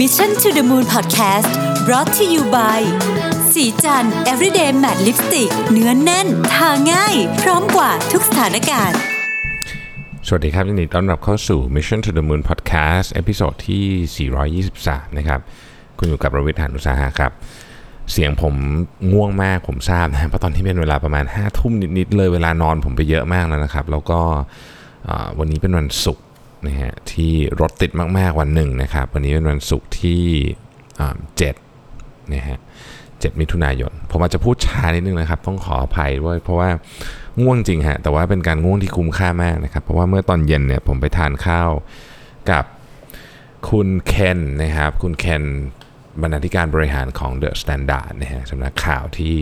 Mission to the Moon Podcast brought to you by ศรีจันทร์ everyday matte lipstick เนื้อแน่น ทาง่าย พร้อมกว่าทุกสถานการณ์ สวัสดีครับยินดีต้อนรับเข้าสู่ Mission to the Moon Podcast episode ที่ 423 นะครับ คุณอยู่กับรวิศหาญอุตสาหะครับ เสียงผมง่วงมากผมทราบนะเพราะตอนที่เป็นเวลาประมาณ5ทุ่มนิด ๆ เลยเวลานอนผมไปเยอะมากแล้วนะครับ แล้วก็วันนี้เป็นวันศุกร์ นะฮะที่รถติดมาก ๆ วันหนึ่งนะครับ วันนี้เป็นวันศุกร์ที่อ่า7นะฮะ7มิถุนายน ผมอาจจะพูดช้านิดนึงนะครับ ต้องขออภัยด้วยเพราะว่าง่วงจริงฮะแต่ว่าเป็นการง่วงที่คุ้มค่ามากนะครับ เพราะว่าเมื่อตอนเย็นเนี่ยผมไปทานข้าวกับคุณเคนนะครับ คุณเคนบรรณาธิการบริหารของ The Standard นะฮะสำนักข่าวที่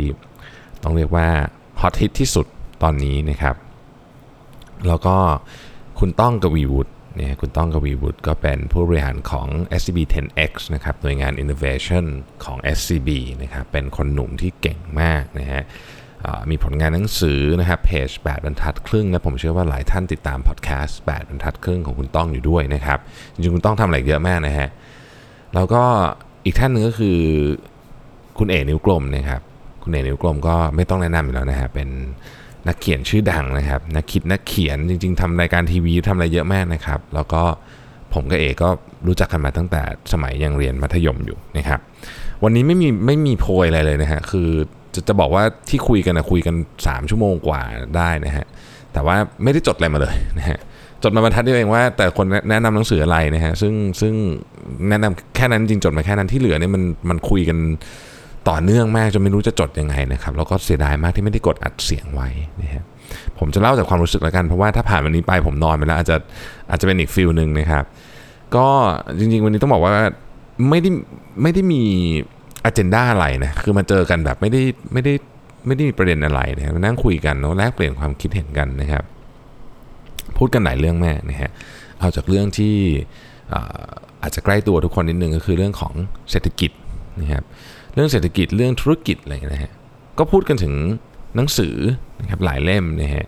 ต้องเรียกว่าฮอตฮิตที่สุดตอนนี้นะครับ แล้วก็คุณต้องกวีวุฒิ เนี่ยคุณต้องกวีวุฒิก็เป็นผู้บริหารของ SCB 10X นะครับหน่วยงาน Innovation ของ SCB นะครับเป็นคนหนุ่มที่เก่งมากนะฮะมีผลงานหนังสือนะครับเพจ 8 บรรทัดครึ่งและผมเชื่อว่าหลายท่านติดตามพอดแคสต์ 8 บรรทัดครึ่งของคุณต้องอยู่ด้วยนะครับ จริงๆ คุณต้องทำอะไรเยอะมากนะฮะแล้วก็อีกท่านหนึ่งก็คือคุณเอกนิ้วกลมนะครับคุณเอกนิ้วกลมก็ไม่ต้องแนะนำอยู่แล้วนะฮะเป็น นักเขียนชื่อดังนะครับ นักคิดนักเขียนจริง ๆทำรายการทีวีทำอะไรเยอะมากนะครับ แล้วก็ผมกับเอกก็รู้จักกันมาตั้งแต่สมัยยังเรียนมัธยมอยู่นะครับ วันนี้ไม่มีไม่มีโพยอะไรเลยนะฮะคือจะจะบอกว่าที่คุยกันนะคุยกัน 3 ชั่วโมงกว่าได้นะฮะแต่ว่าไม่ได้จดอะไรมาเลยนะฮะจดมาบรรทัดเดียวเองว่า แต่คนแนะนำหนังสืออะไรนะฮะซึ่งซึ่งแนะนำแค่นั้นจริงจดมาแค่นั้นที่เหลือเนี่ยมันมันคุยกัน ต่อเนื่องมากจนไม่รู้จะจดยังไงนะครับแล้วก็เสียดายมากที่ไม่ได้กดอัดเสียงไว้นะฮะผมจะเล่าจากความรู้สึกแล้วกัน เพราะว่าถ้าผ่านวันนี้ไปผมนอนไปแล้วอาจจะอาจจะเป็นอีกฟิลหนึ่งนะครับ ก็จริงๆ วันนี้ต้องบอกว่าไม่ได้ไม่ได้มีอ g e n d a อะไรนะคือมาเจอกันแบบไม่ได้ไม่ได้ไม่ได้มีประเด็นอะไรนะนั่งคุยกันแล้วแลกเปลี่ยนความคิดเห็นกันนะครับ พูดกันหลายเรื่องแม่นะฮะเอาจากเรื่องที่อาอาจจะใกล้ตัวทุกคนนิดนึงก็คือเรื่องของเศรษฐกิจนะครับ เรื่องเศรษฐกิจเรื่องธุรกิจอะไรนะฮะก็พูดกันถึงหนังสือนะครับหลายเล่มนะฮะ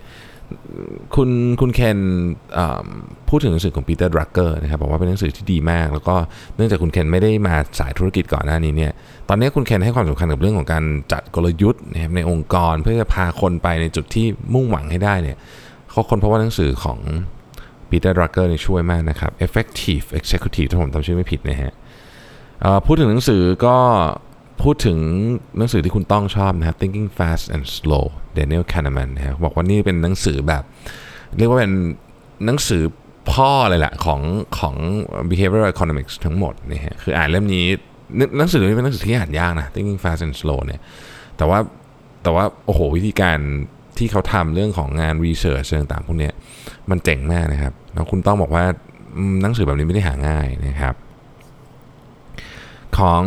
คุณคุณเคนพูดถึงหนังสือของปีเตอร์ดรักเกอร์นะครับบอกว่าเป็นหนังสือที่ดีมาก แล้วก็เนื่องจากคุณเคนไม่ได้มาสายธุรกิจก่อนหน้านี้เนี่ยตอนนี้คุณเคนให้ความสำคัญกับเรื่องของการจัดกลยุทธ์นะครับในองค์กรเพื่อจะพาคนไปในจุดที่มุ่งหวังให้ได้เนี่ยเขาคนเพราะว่าหนังสือของปีเตอร์ดรักเกอร์นี่ช่วยมากนะครับ effective executive ถ้าผมจำชื่อไม่ผิดนะฮะพูดถึงหนังสือก็ พูดถึงหนังสือที่คุณต้องชอบนะครับ Thinking Fast and Slow Daniel Kahneman นะครับบอกว่านี่เป็นหนังสือแบบ เรียกว่าเป็นหนังสือพ่อเลยแหละของของ behavioral economics ทั้งหมดนะฮะคืออ่านเล่มนี้หนังสือเล่มนี้เป็นหนังสือที่อ่านยากนะ Thinking Fast and Slow เนี่ยแต่ว่าแต่ว่าโอ้โหวิธีการที่เขาทำเรื่องของงาน research ต่างๆพวกนี้มันเจ๋งมากนะครับแล้วคุณต้องบอกว่าหนังสือแบบนี้ไม่ได้หาง่ายนะครับ ของ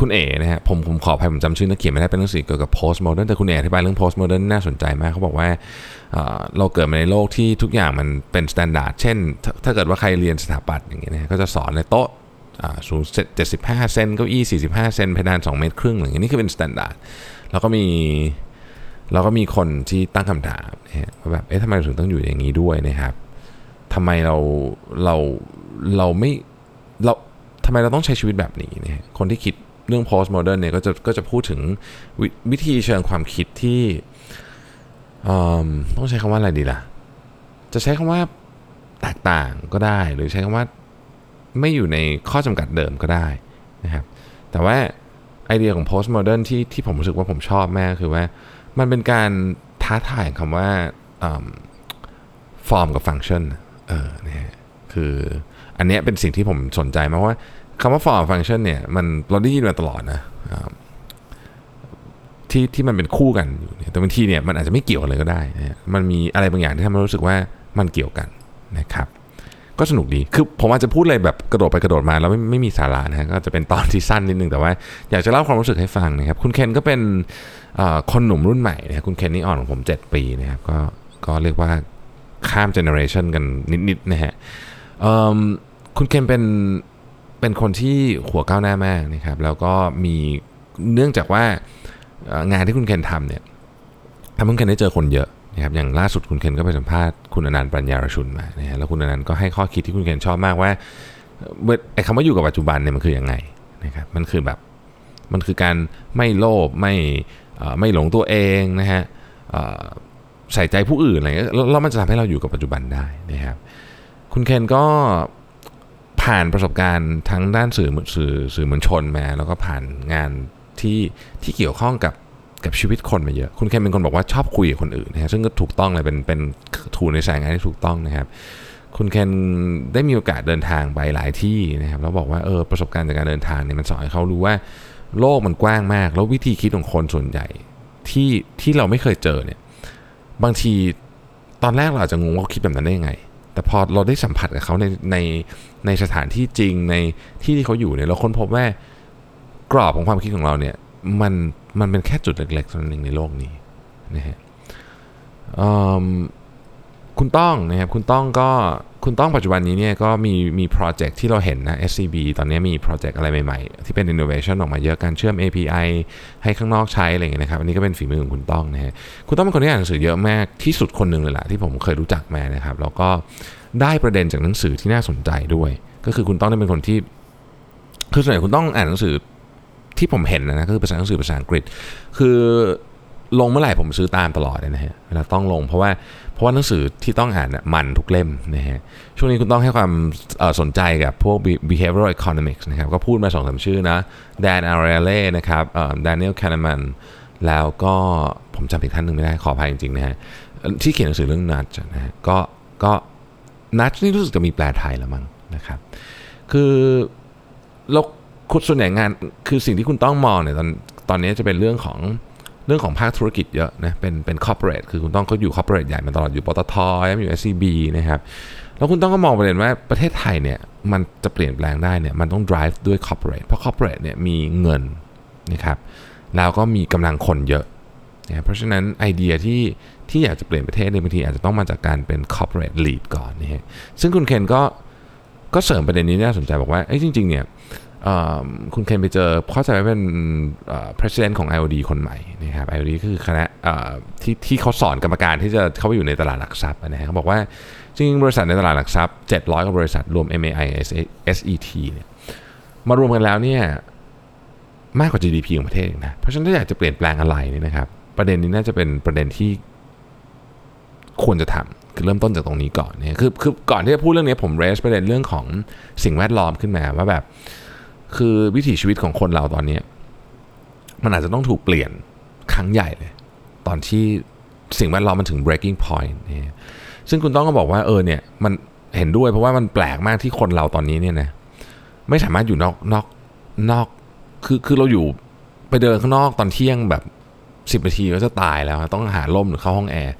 คุณเอ๋นะฮะผมผมขออภัยผมจำชื่อนักเขียนไม่ได้เป็นหนังสือเกี่ยวกับ post modern แต่คุณเอ๋อธิบายเรื่อง post modern น่าสนใจมากเขาบอกว่าเราเกิดมาในโลกที่ทุกอย่างมันเป็น standard เช่น ถ้าเกิดว่าใครเรียนสถาปัตย์อย่างเงี้ยนะฮะก็จะสอนในโต๊ะอ่าสูง75เซนเก้าอี้45เซนเพดาน2เมตรครึ่งอย่างเงี้ยนี่คือเป็น standard แล้วก็มีแล้วก็มีคนที่ตั้งคำถามนะฮะว่าแบบเอ๊ะทำไมเราถึงต้องอยู่อย่างนี้ด้วยนะครับทำไมเราเราเราไม่เราทำไมเราต้องใช้ชีวิตแบบนี้เนี่ยคนที่คิด เรื่อง post modern เนี่ยก็จะก็จะพูดถึงววิธีเชิงความคิดที่ต้องใช้คำว่าอะไรดีล่ะ จะใช้คำว่าแตกต่างก็ได้ หรือใช้คำว่าไม่อยู่ในข้อจำกัดเดิมก็ได้นะครับแต่ว่าไอเดียของ post modern ที่ที่ผมรู้สึกว่าผมชอบแมากคือว่า มันเป็นการท้าทายคำว่าฟอร์มกับฟังก์ชันเออเนะฮะคืออันนี้เป็นสิ่งที่ผมสนใจมากว่า คำว่า form function เนี่ยมันเราได้ยินมาตลอดนะที่ที่มันเป็นคู่กันอยู่เนี่ยแต่บางทีเนี่ยมันอาจจะไม่เกี่ยวกันเลยก็ได้นะฮะมันมีอะไรบางอย่างที่ทำให้เรารู้สึกว่ามันเกี่ยวกันนะครับ ก็สนุกดีคือผมอาจจะพูดอะไรแบบกระโดดไปกระโดดมาแล้วไม่ไม่มีสาระนะก็จะเป็นตอนที่สั้นนิดนึงแต่ว่าอยากจะเล่าความรู้สึกให้ฟังนะครับ คุณเคนก็เป็นคนหนุ่มรุ่นใหม่นะครับคุณเคนนี่อ่อนของผม 7 ปีนะครับก็ก็เรียกว่าข้ามเจเนอเรชันกันนิดๆนะฮะคุณเคนเป็น เป็นคนที่หัวก้าวหน้ามากนะครับ แล้วก็มีเนื่องจากว่างานที่คุณเคนทำเนี่ยทำให้คุณเคนได้เจอคนเยอะนะครับอย่างล่าสุดคุณเคนก็ไปสัมภาษณ์คุณอนันต์ปัญญารชุนมานะฮะแล้วคุณอนันต์ก็ให้ข้อคิดที่คุณเคนชอบมากว่าไอ้คำว่าอยู่กับปัจจุบันเนี่ยมันคือยังไงนะครับมันคือแบบมันคือการไม่โลภไม่ไม่หลงตัวเองนะฮะใส่ใจผู้อื่นอะไรแล้วมันจะทำให้เราอยู่กับปัจจุบันได้นะครับคุณเคนก็ ผ่านประสบการณ์ทั้งด้านสื่อสื่อสื่อมวลชนมา แล้วก็ผ่านงานที่ที่เกี่ยวข้องกับกับชีวิตคนมาเยอะ คุณเคนเป็นคนบอกว่าชอบคุยกับคนอื่นนะฮะซึ่งก็ถูกต้องเลยเป็นเป็นถูในสายงานที่ถูกต้องนะครับ คุณเคนได้มีโอกาสเดินทางไปหลายที่นะครับแล้วบอกว่าเออประสบการณ์จากการเดินทางเนี่ยมันสอนให้เขารู้ว่าโลกมันกว้างมาก แล้ววิธีคิดของคนส่วนใหญ่ที่ที่เราไม่เคยเจอเนี่ยบางทีตอนแรกเราอาจจะงงว่าคิดแบบนั้นได้ยังไง แต่พอเราได้สัมผัสกับเขาในในในสถานที่จริงในที่ที่เขาอยู่เนี่ยเราค้นพบว่ากรอบของความคิดของเราเนี่ยมันมันเป็นแค่จุดเล็กๆส่วนหนึ่งในโลกนี้นะฮะคุณต้องนะครับคุณต้องก็ คุณต้องปัจจุบันนี้เนี่ยก็มีมีโปรเจกต์ที่เราเห็นนะ SCB ตอนนี้มีโปรเจกต์อะไรใหม่ๆ ที่เป็น innovation ออกมาเยอะการเชื่อม API ให้ข้างนอกใช้อะไรอย่างเงี้ยนะครับอันนี้ก็เป็นฝีมือของคุณต้องนะฮะคุณต้องเป็นคนที่อ่านหนังสือเยอะมากที่สุดคนหนึ่งเลยแหละที่ผมเคยรู้จักมานะครับแล้วก็ได้ประเด็นจากหนังสือที่น่าสนใจด้วย ก็คือคุณต้องเป็นคนที่คือส่วนใหญ่คุณต้องอ่านหนังสือที่ผมเห็นนะก็คือภาษาหนังสือภาษาอังกฤษ คือ ลงเมื่อไหร่ผมซื้อตามตลอดเลยนะฮะเวลาต้องลงเพราะว่าเพราะว่าหนังสือที่ต้องอ่านมันทุกเล่มนะฮะช่วงนี้คุณต้องให้ความสนใจกับพวก behavioral economics นะครับก็พูดมาสองสาชื่อนะแดนอาร์เล่นะครับดานิเอลแคนามันแล้วก็ผมจำอีกท่านหนึ่งไม่ได้ขออภัยจริงๆนะฮะที่เขียนหนังสือเรื่อง Nudge นะฮะก็ก็ Nudge นี่รู้สึกจะมีแปลไทยแล้วมั้งนะครับ คือแล้วคุณส่วนใหญ่งานคือสิ่งที่คุณต้องมองเนี่ยตอนตอนนี้จะเป็นเรื่องของ เรื่องของภาคธุรกิจเยอะนะเป็นเป็น corporate คือคุณต้องเขาอยู่ corporate ใหญ่มาตลอดอยู่ปตทอยู่ SCB นะครับแล้วคุณต้องก็มองประเด็นว่าประเทศไทยเนี่ยมันจะเปลี่ยนแปลงได้เนี่ยมันต้อง drive ด้วย corporate เพราะ corporate เนี่ยมีเงินนะครับแล้วก็มีกำลังคนเยอะนะเพราะฉะนั้นไอเดียที่ที่อยากจะเปลี่ยนประเทศในบางทีอาจจะต้องมาจากการเป็น corporate lead ก่อนนะฮะซึ่งคุณเคนก็ก็เสริมประเด็นนี้น่าสนใจบอกว่าเอ้จริงๆเนี่ย คุณเคนไปเจอเข้าใจว่าเป็น president ของ IOD คนใหม่นะครับ IOD คือคณะที่ที่เขาสอนกรรมการที่จะเข้าไปอยู่ในตลาดหลักทรัพย์นะฮะเขาบอกว่าจริงบริษัทในตลาดหลักทรัพย์ 700กว่าบริษัทรวม MAI SET เนี่ยมารวมกันแล้วเนี่ยมากกว่า GDP ของประเทศนะเพราะฉะนั้นถ้าอยากจะเปลี่ยนแปลงอะไรเนี่ยนะครับ ประเด็นนี้น่าจะเป็นประเด็นที่ควรจะทำคือเริ่มต้นจากตรงนี้ก่อนเนี่ยคือคือก่อนที่จะพูดเรื่องนี้ผมเรสประเด็นเรื่องของสิ่งแวดล้อมขึ้นมาว่าแบบ คือวิถีชีวิตของคนเราตอนนี้ มันอาจจะต้องถูกเปลี่ยนครั้งใหญ่เลย ตอนที่สิ่งแวดล้อมมันถึง breaking point นี่ซึ่งคุณต้องก็บอกว่าเออเนี่ยมันเห็นด้วยเพราะว่ามันแปลกมากที่คนเราตอนนี้เนี่ยนะไม่สามารถอยู่นอกนอกนอกคือคือเราอยู่ไปเดินข้างนอกตอนเที่ยงแบบสิบนาทีก็จะตายแล้ว ต้องหาล่มหรือเข้าห้องแอร์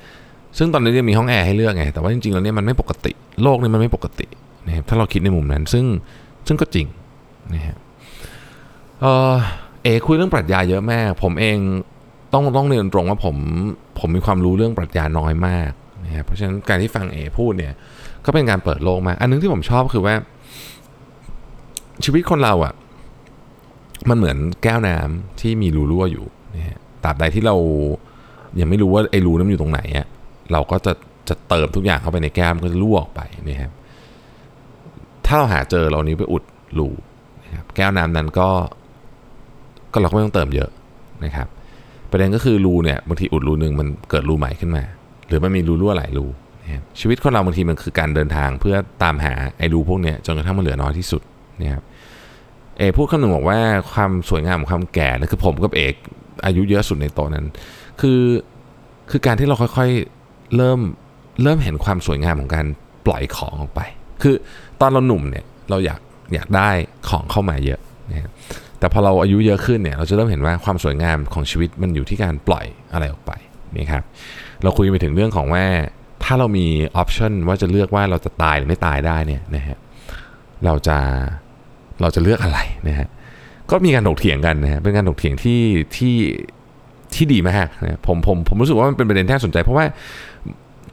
ซึ่งตอนนี้ยังมีห้องแอร์ให้เลือกไงแต่ว่าจริงๆแล้วเนี่ยมันไม่ปกติโลกนี้มันไม่ปกตินะครับถ้าเราคิดในมุมนั้นซึ่งซึ่งก็จริง นะฮะเออเอคุยเรื่องปรัชญาเยอะแม่ผมเองต้องต้องเรียนตรงว่าผมผมมีความรู้เรื่องปรัชญาน้อยมากนะเพราะฉะนั้นการที่ฟังเอพูดเนี่ยก็เป็นการเปิดโลกมา อันนึงที่ผมชอบคือว่า ชีวิตคนเราอะ่ะมันเหมือนแก้วน้ำที่มีรูรั่วอยู่นะฮะตราบใดที่เรายังไม่รู้ว่าไอ้รูนั้นอยู่ตรงไหนอะเราก็จะจะเติมทุกอย่างเข้าไปในแก้วมันก็จะรั่วออกไปนะครับถ้าเราหาเจอเรานี้ไปอุดรู นะครับแก้วน้ำนั้นก็ก็เราก็ไม่ต้องเติมเยอะนะครับ ประเด็นก็คือรูเนี่ยบางทีอุดรูหนึ่งมันเกิดรูใหม่ขึ้นมา หรือมันมีรูรั่วหลายรูนะครับชีวิตคนเราบางทีมันคือการเดินทางเพื่อตามหาไอ้รูพวกเนี้ยจนกระทั่งมันเหลือน้อยที่สุดนะครับเอพูดคำหนึ่งบอกว่าความสวยงามของความแก่นะคือผมกับเอกอายุเยอะสุดในโตนั้น คือคือการที่เราค่อยๆเริ่มเริ่มเห็นความสวยงามของการปล่อยของออกไป คือตอนเราหนุ่มเนี่ยเราอยาก อยากได้ของเข้ามาเยอะนะแต่พอเราอายุเยอะขึ้นเนี่ยเราจะเริ่มเห็นว่าความสวยงามของชีวิตมันอยู่ที่การปล่อยอะไรออกไปนี่ครับเราคุยไปถึงเรื่องของว่าถ้าเรามีออปชันว่าจะเลือกว่าเราจะตายหรือไม่ตายได้เนี่ยนะฮะเราจะเราจะเลือกอะไรนะฮะก็มีการถกเถียงกันนะฮะเป็นการถกเถียงที่ที่ที่ดีมากนะผมผมผมรู้สึกว่ามันเป็นประเด็นที่น่าสนใจ เพราะว่า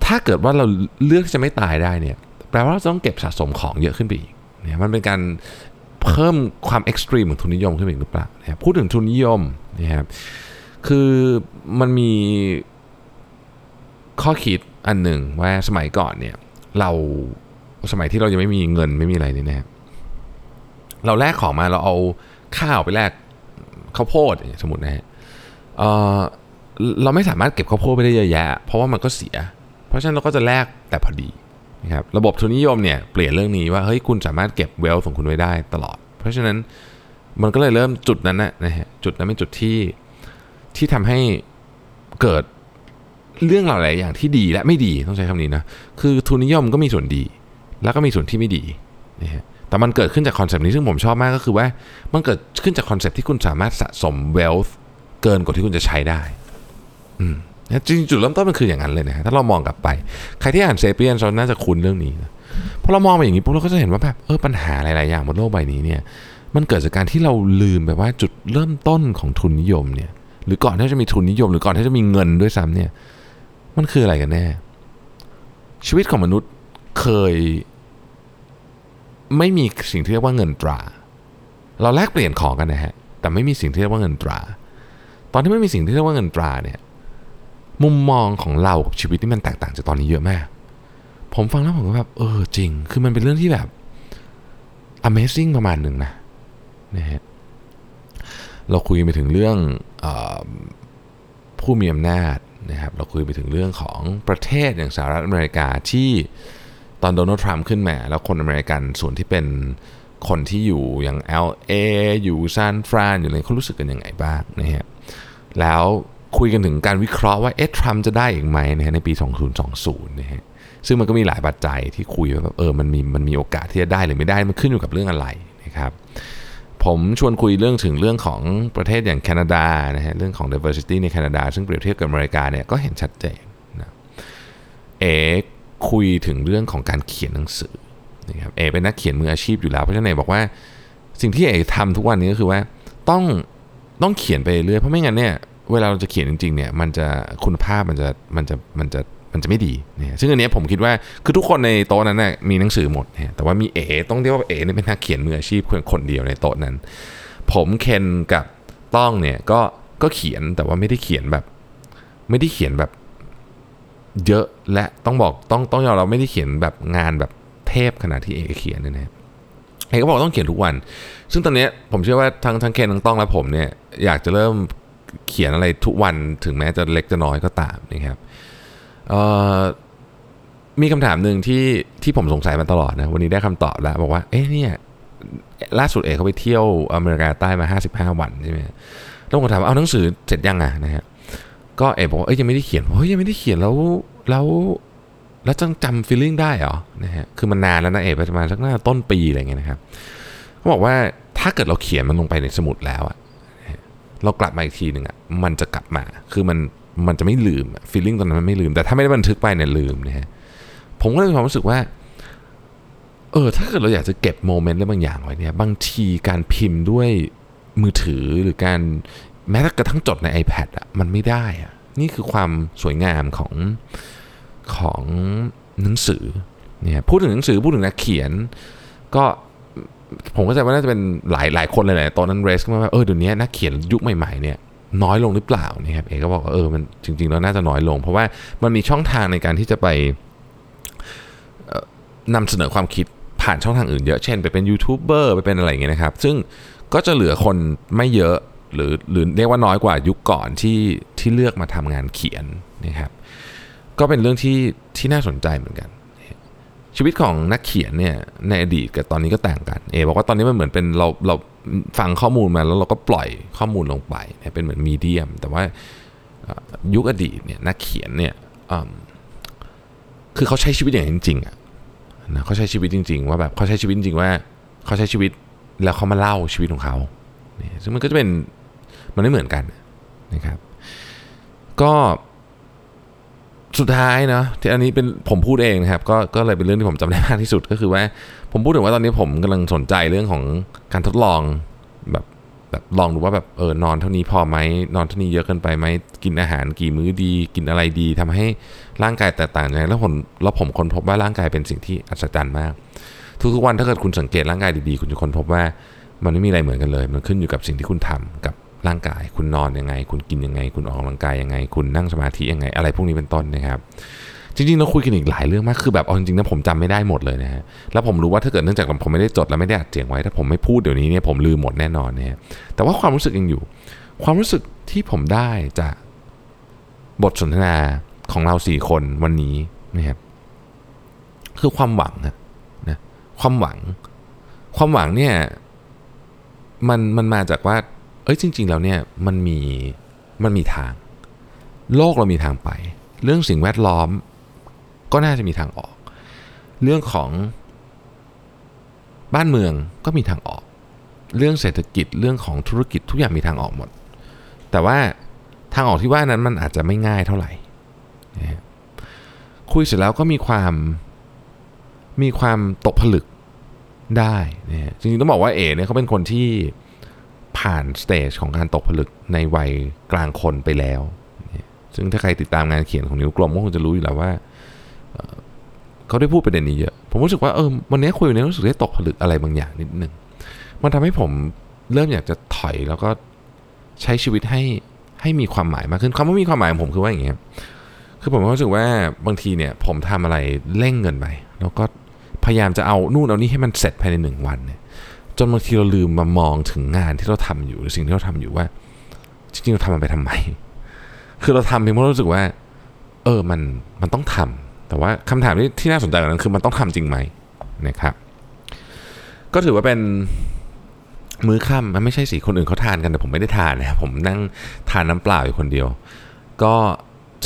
ถ้าเกิดว่าเราเลือกจะไม่ตายได้เนี่ยแปลว่าเราต้องเก็บสะสมของเยอะขึ้นไปอีก เนี่ยมันเป็นการเพิ่มความเอ็กซ์ตรีมของทุนนิยมขึ้นอีกหรือเปล่านะครับพูดถึงทุนนิยมนะครับคือมันมีข้อคิดอันหนึ่งว่าสมัยก่อนเนี่ยเราสมัยที่เรายังไม่มีเงินไม่มีอะไรนี่นะครับเราแลกของมาเราเอาข้าวไปแลกข้าวโพดสมมตินะฮะเราไม่สามารถเก็บข้าวโพดไปได้เยอะแยะเพราะว่ามันก็เสีย เพราะฉะนั้นเราก็จะแลกแต่พอดี นะครับระบบทุนนิยมเนี่ยเปลี่ยนเรื่องนี้ว่าเฮ้ยคุณสามารถเก็บ wealth ของคุณไว้ได้ตลอด เพราะฉะนั้นมันก็เลยเริ่มจุดนั้นนะนะฮะจุดนั้นเป็นจุดที่ที่ทำให้เกิดเรื่องหลายๆอย่างที่ดีและไม่ดีต้องใช้คำนี้นะคือทุนนิยมก็มีส่วนดี แล้วก็มีส่วนที่ไม่ดีนะฮะแต่มันเกิดขึ้นจากคอนเซปต์นี้ซึ่งผมชอบมากก็คือว่ามันเกิดขึ้นจากคอนเซปต์ที่คุณสามารถสะสม wealth เกินกว่าที่คุณจะใช้ได้ อืม จริงจุดเริ่มต้นมันคืออย่างนั้นเลยนะฮะถ้าเรามองกลับไป ใครที่อ่านเซเปียนเราน่าจะคุ้นเรื่องนี้นะพอเรามองไปอย่างนี้ปุ๊บเราก็จะเห็นว่าแบบเออปัญหาหลาย ๆ อย่างบนโลกใบนี้เนี่ยมันเกิดจากการที่เราลืมแบบว่าจุดเริ่มต้นของทุนนิยมเนี่ยหรือก่อนที่จะมีทุนนิยม หรือก่อนที่จะมีเงินด้วยซ้ำเนี่ยมันคืออะไรกันแน่ ชีวิตของมนุษย์เคย ไม่มีสิ่งที่เรียกว่าเงินตรา เราแลกเปลี่ยนของกันนะฮะแต่ไม่มีสิ่งที่เรียกว่าเงินตรา ตอนที่ไม่มีสิ่งที่เรียกว่าเงินตราเนี่ย มุมมองของเรากับชีวิตนี่มันแตกต่างจากตอนนี้เยอะมาก ผมฟังแล้วผมก็แบบเออจริง คือมันเป็นเรื่องที่แบบ Amazing ประมาณหนึ่งนะนะฮะเราคุยไปถึงเรื่องออผู้มีอำนาจนะครับเราคุยไปถึงเรื่องของประเทศอย่างสหรัฐอเมริกาที่ตอนโดนัลด์ทรัมป์ขึ้นมา แล้วคนอเมริกันส่วนที่เป็นคนที่อยู่อย่าง LA อยู่ซานฟรานอยู่อะไรเขารู้สึกกันยังไงบ้างนะฮะแล้ว คุยกันถึงการวิเคราะห์ว่าเอ๊ะทรัมป์จะได้อีกไหมนะฮะในปี 2020นะฮะซึ่งมันก็มีหลายปัจจัยที่คุยว่าแบบเออมันมีมันมีโอกาสที่จะได้หรือไม่ได้มันขึ้นอยู่กับเรื่องอะไรนะครับผมชวนคุยเรื่องถึงเรื่องของประเทศอย่างแคนาดานะฮะเรื่องของ diversity ในแคนาดา ซึ่งเปรียบเทียบกับอเมริกาเนี่ยก็เห็นชัดเจนนะเอคุยถึงเรื่องของการเขียนหนังสือนะครับเอเป็นนักเขียนมืออาชีพอยู่แล้วเพราะฉะนั้นเอบอกว่าสิ่งที่เอทำทุกวันนี้ก็คือว่าต้องต้องเขียนไปเรื่อยเพราะไม่งั้นเนี่ย เวลาเราจะเขียนจริงๆเนี่ยมันจะคุณภาพมันจะมันจะมันจะมันจะไม่ดีเนี่ยซึ่งอันนี้ผมคิดว่าคือทุกคนในโต๊ะนั้นน่ะมีหนังสือหมดเนี่ยแต่ว่ามีเอต้องเรียกว่าเอเนี่ยเป็นนักเขียนมืออาชีพคนคนเดียวในโต๊ะนั้น ผมเคนกับต้องเนี่ยก็ก็เขียนแต่ว่าไม่ได้เขียนแบบ ไม่ได้เขียนแบบเยอะและต้องบอกต้องต้องยอมเราไม่ได้เขียนแบบงานแบบเทพขนาดที่เอเขียนนะนะเอก็บอกต้องเขียนทุกวัน ซึ่งตอนนี้ผมเชื่อว่าทั้งทั้งเคนทั้งต้องและผมเนี่ยอยากจะเริ่ม เขียนอะไรทุกวันถึงแม้จะเล็กจะน้อยก็ตามนะครับมีคำถามหนึ่งที่ที่ผมสงสัยมาตลอดนะ วันนี้ได้คำตอบแล้ว บอกว่า เอ๊ะเนี่ยล่าสุดเอกเขาไปเที่ยวอเมริกาใต้มา 55 วันใช่ไหมแล้วผมถามเอาหนังสือเสร็จยังอะนะฮะก็เอกบอกว่าเอ้ยยังไม่ได้เขียนเฮ้ยยังไม่ได้เขียนแล้วแล้วแล้วจังจำฟีลลิ่งได้เหรอนะฮะคือมันนานแล้วนะเอกประมาณสักหน่าต้นปีอะไรเงี้ยนะครับเขาบอกว่าถ้าเกิดเราเขียนมันลงไปในสมุดแล้วอะ เรากลับมาอีกทีหนึ่งอะมันจะกลับมา คือมันมันจะไม่ลืมฟีลลิ่งตอนนั้นมันไม่ลืม แต่ถ้าไม่ได้บันทึกไปเนี่ยลืมนะฮะผมก็เลยมีความรู้สึกว่าเออถ้าเกิดเราอยากจะเก็บโมเมนต์อะไรบางอย่างไว้เนี่ยบางทีการพิมพ์ด้วยมือถือหรือการแม้กระทั่งจดใน iPad อะมันไม่ได้อะนี่คือความสวยงามของของหนังสือเนี่ยพูดถึงหนังสือพูดถึงนักเขียน ก็ ผมก็จะว่าน่าจะเป็นหลายหลายคนเลยแหละตอนนั้นเรสก็มาว่าเออเดี๋ยวนี้นักเขียนยุคใหม่ๆเนี่ยน้อยลงหรือเปล่านะครับเอกก็บอกว่าเออมันจริงๆแล้วน่าจะน้อยลง เพราะว่ามันมีช่องทางในการที่จะไปนำเสนอความคิดผ่านช่องทางอื่นเยอะ เช่นไปเป็นยูทูบเบอร์ไปเป็นอะไรอย่างเงี้ยนะครับ ซึ่งก็จะเหลือคนไม่เยอะหรือหรือเรียกว่าน้อยกว่ายุคก่อนที่ที่เลือกมาทำงานเขียนนะครับ ก็เป็นเรื่องที่ที่น่าสนใจเหมือนกัน ชีวิตของนักเขียนเนี่ยในอดีตกับตอนนี้ก็ต่างกันเอบอกว่าตอนนี้มันเหมือนเป็นเราเราฟังข้อมูลมาแล้วเราก็ปล่อยข้อมูลลงไปเป็นเหมือนมีเดียม แต่ว่ายุคอดีตเนี่ยนักเขียนเนี่ยคือเขาใช้ชีวิตอย่างจริงๆอะนะเขาใช้ชีวิตจริง ๆ ว่าแบบเขาใช้ชีวิตจริงว่าเขาใช้ชีวิตแล้วเขามาเล่าชีวิตของเขาเนี่ยซึ่งมันก็จะเป็นมันไม่เหมือนกันนะครับ ก็ สุดท้ายเนาะที่อันนี้เป็นผมพูดเองนะครับก็ก็เลยเป็นเรื่องที่ผมจำได้มากที่สุดก็คือว่า ผมพูดถึงว่าตอนนี้ผมกำลังสนใจเรื่องของการทดลองแบบแบบลองดูว่าแบบเออนอนเท่านี้พอไหมนอนเท่านี้เยอะเกินไปไหมกินอาหารกี่มื้อดี กินอะไรดีทำให้ร่างกายแตกต่างยังไงแล้วผมแล้วผมค้นพบว่าร่างกายเป็นสิ่งที่อัศจรรย์มาก ทุกๆวันถ้าเกิดคุณสังเกตร่างกายดีๆ คุณจะค้นพบว่ามันไม่มีอะไรเหมือนกันเลย มันขึ้นอยู่กับสิ่งที่คุณทำกับ ร่างกาย คุณนอนยังไง คุณกินยังไง คุณออกกำลังกายยังไง คุณนั่งสมาธิยังไง อะไรพวกนี้เป็นต้นนะครับ จริงๆเราคุยกันอีกหลายเรื่องมาก คือแบบเอาจริงๆนะผมจำไม่ได้หมดเลยนะฮะ แล้วผมรู้ว่าถ้าเกิดเนื่องจากผมไม่ได้จดและไม่ได้อัดเสียงไว้ ถ้าผมไม่พูดเดี๋ยวนี้เนี่ยผมลืมหมดแน่นอนนี่ยแต่ว่าความรู้สึกยังอยู่ ความรู้สึกที่ผมได้จากบทสนทนาของเราสี่คนวันนี้นะครับคือความหวังนะความหวัง ความหวังเนี่ยมันมันมาจากว่า เอ้ยจริง ๆ แล้วเนี่ยมันมีมันมีทาง โลกเรามีทางไป เรื่องสิ่งแวดล้อม ก็น่าจะมีทางออก เรื่องของบ้านเมืองก็มีทางออก เรื่องเศรษฐกิจเรื่องของธุรกิจทุกอย่างมีทางออกหมด แต่ว่าทางออกที่ว่านั้นมันอาจจะไม่ง่ายเท่าไหร่นะคุยเสร็จแล้วก็มีความมีความตกผลึกได้นะจริงๆต้องบอกว่าเอ๋เนี่ยเขาเป็นคนที่ ผ่านสเตจของการตกผลึกในวัยกลางคนไปแล้ว ซึ่งถ้าใครติดตามงานเขียนของนิ้วกลมก็คงจะรู้อยู่แล้วว่าเขาได้พูดประเด็นนี้เยอะ ผมรู้สึกว่าเออวันนี้คุยวันนี้รู้สึกได้ตกผลึกอะไรบางอย่างนิดนึง มันทำให้ผมเริ่มอยากจะถอยแล้วก็ใช้ชีวิตให้ให้มีความหมายมากขึ้นคำว่ามีความหมายของผมคือว่าอย่างเงี้ยคือผมรู้สึกว่าบางทีเนี่ยผมทำอะไรเร่งเงินไปแล้วก็พยายามจะเอานู่นเอานี่ให้มันเสร็จภายในหนึ่งวันเนี่ย จนบางทีเราลืมมามองถึงงานที่เราทำอยู่หรือสิ่งที่เราทำอยู่ว่า จริงๆเราทำมันไปทำไม คือเราทำเพียงเพราะรู้สึกว่า เออมันมันต้องทำแต่ว่าคำถามที่ที่น่าสนใจกว่านั้นคือมันต้องทำจริงไหมนะครับ ก็ถือว่าเป็นมื้อค่ำมันไม่ใช่สิคนอื่นเขาทานกันแต่ผมไม่ได้ทานนะครับผมนั่งทานน้ำเปล่าอยู่คนเดียว ก็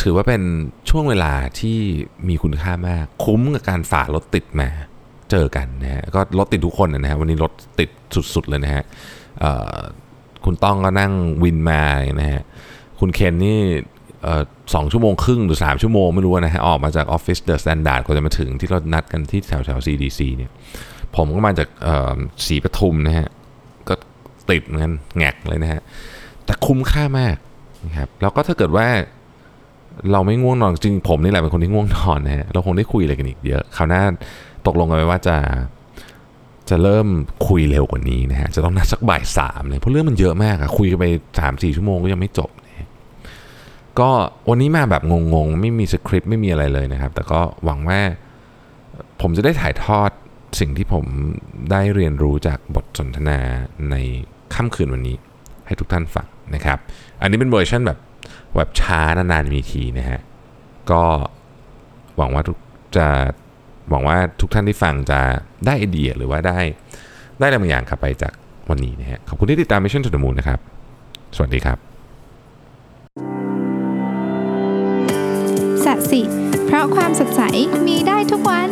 ถือว่าเป็นช่วงเวลาที่มีคุณค่ามาก คุ้มกับการฝ่ารถติดมา เจอกันนะฮะก็รถติดทุกคนนะฮะวันนี้รถติดสุดๆเลยนะฮะคุณต้องก็นั่งวินมานะฮะคุณเคนนี่สองชั่วโมงครึ่งหรือสามชั่วโมงไม่รู้นะฮะออกมาจากออฟฟิศ THE STANDARD กว่าจะมาถึงที่เรานัดกันที่แถวแถว CDC เนี่ยผมก็มาจากเอ่อศรีปทุมนะฮะก็ติดเหมือนกันแหงกเลยนะฮะแต่คุ้มค่ามากนะครับแล้วก็ถ้าเกิดว่าเราไม่ง่วงนอนจริงผมนี่แหละเป็นคนที่ง่วงนอนนะฮะเราคงได้คุยอะไรกันอีกเยอะคราวหน้า ตกลงกันไว้ว่าจะจะเริ่มคุยเร็วกว่านี้นะฮะ จะต้องนัดสักบ่ายสามเลย เพราะเรื่องมันเยอะมากอะคุยกันไปสามสี่ชั่วโมงก็ยังไม่จบนะะก็วันนี้มาแบบงงๆ ไม่มีสคริปต์ไม่มีอะไรเลยนะครับ แต่ก็หวังว่าผมจะได้ถ่ายทอดสิ่งที่ผมได้เรียนรู้จากบทสนทนาในค่ำคืนวันนี้ ให้ทุกท่านฟังนะครับ อันนี้เป็นเวอร์ชันแบบแบบช้านานๆมีทีนะฮะ ก็หวังว่าทุกจะ หวังว่าทุกท่านที่ฟังจะได้ไอเดียหรือว่าได้ได้อะไรบางอย่างกลับไปจากวันนี้นะฮะขอบคุณที่ติดตาม Mission to the Moon นะครับ สวัสดีครับสัสิ เพราะความสดใสมีได้ทุกวัน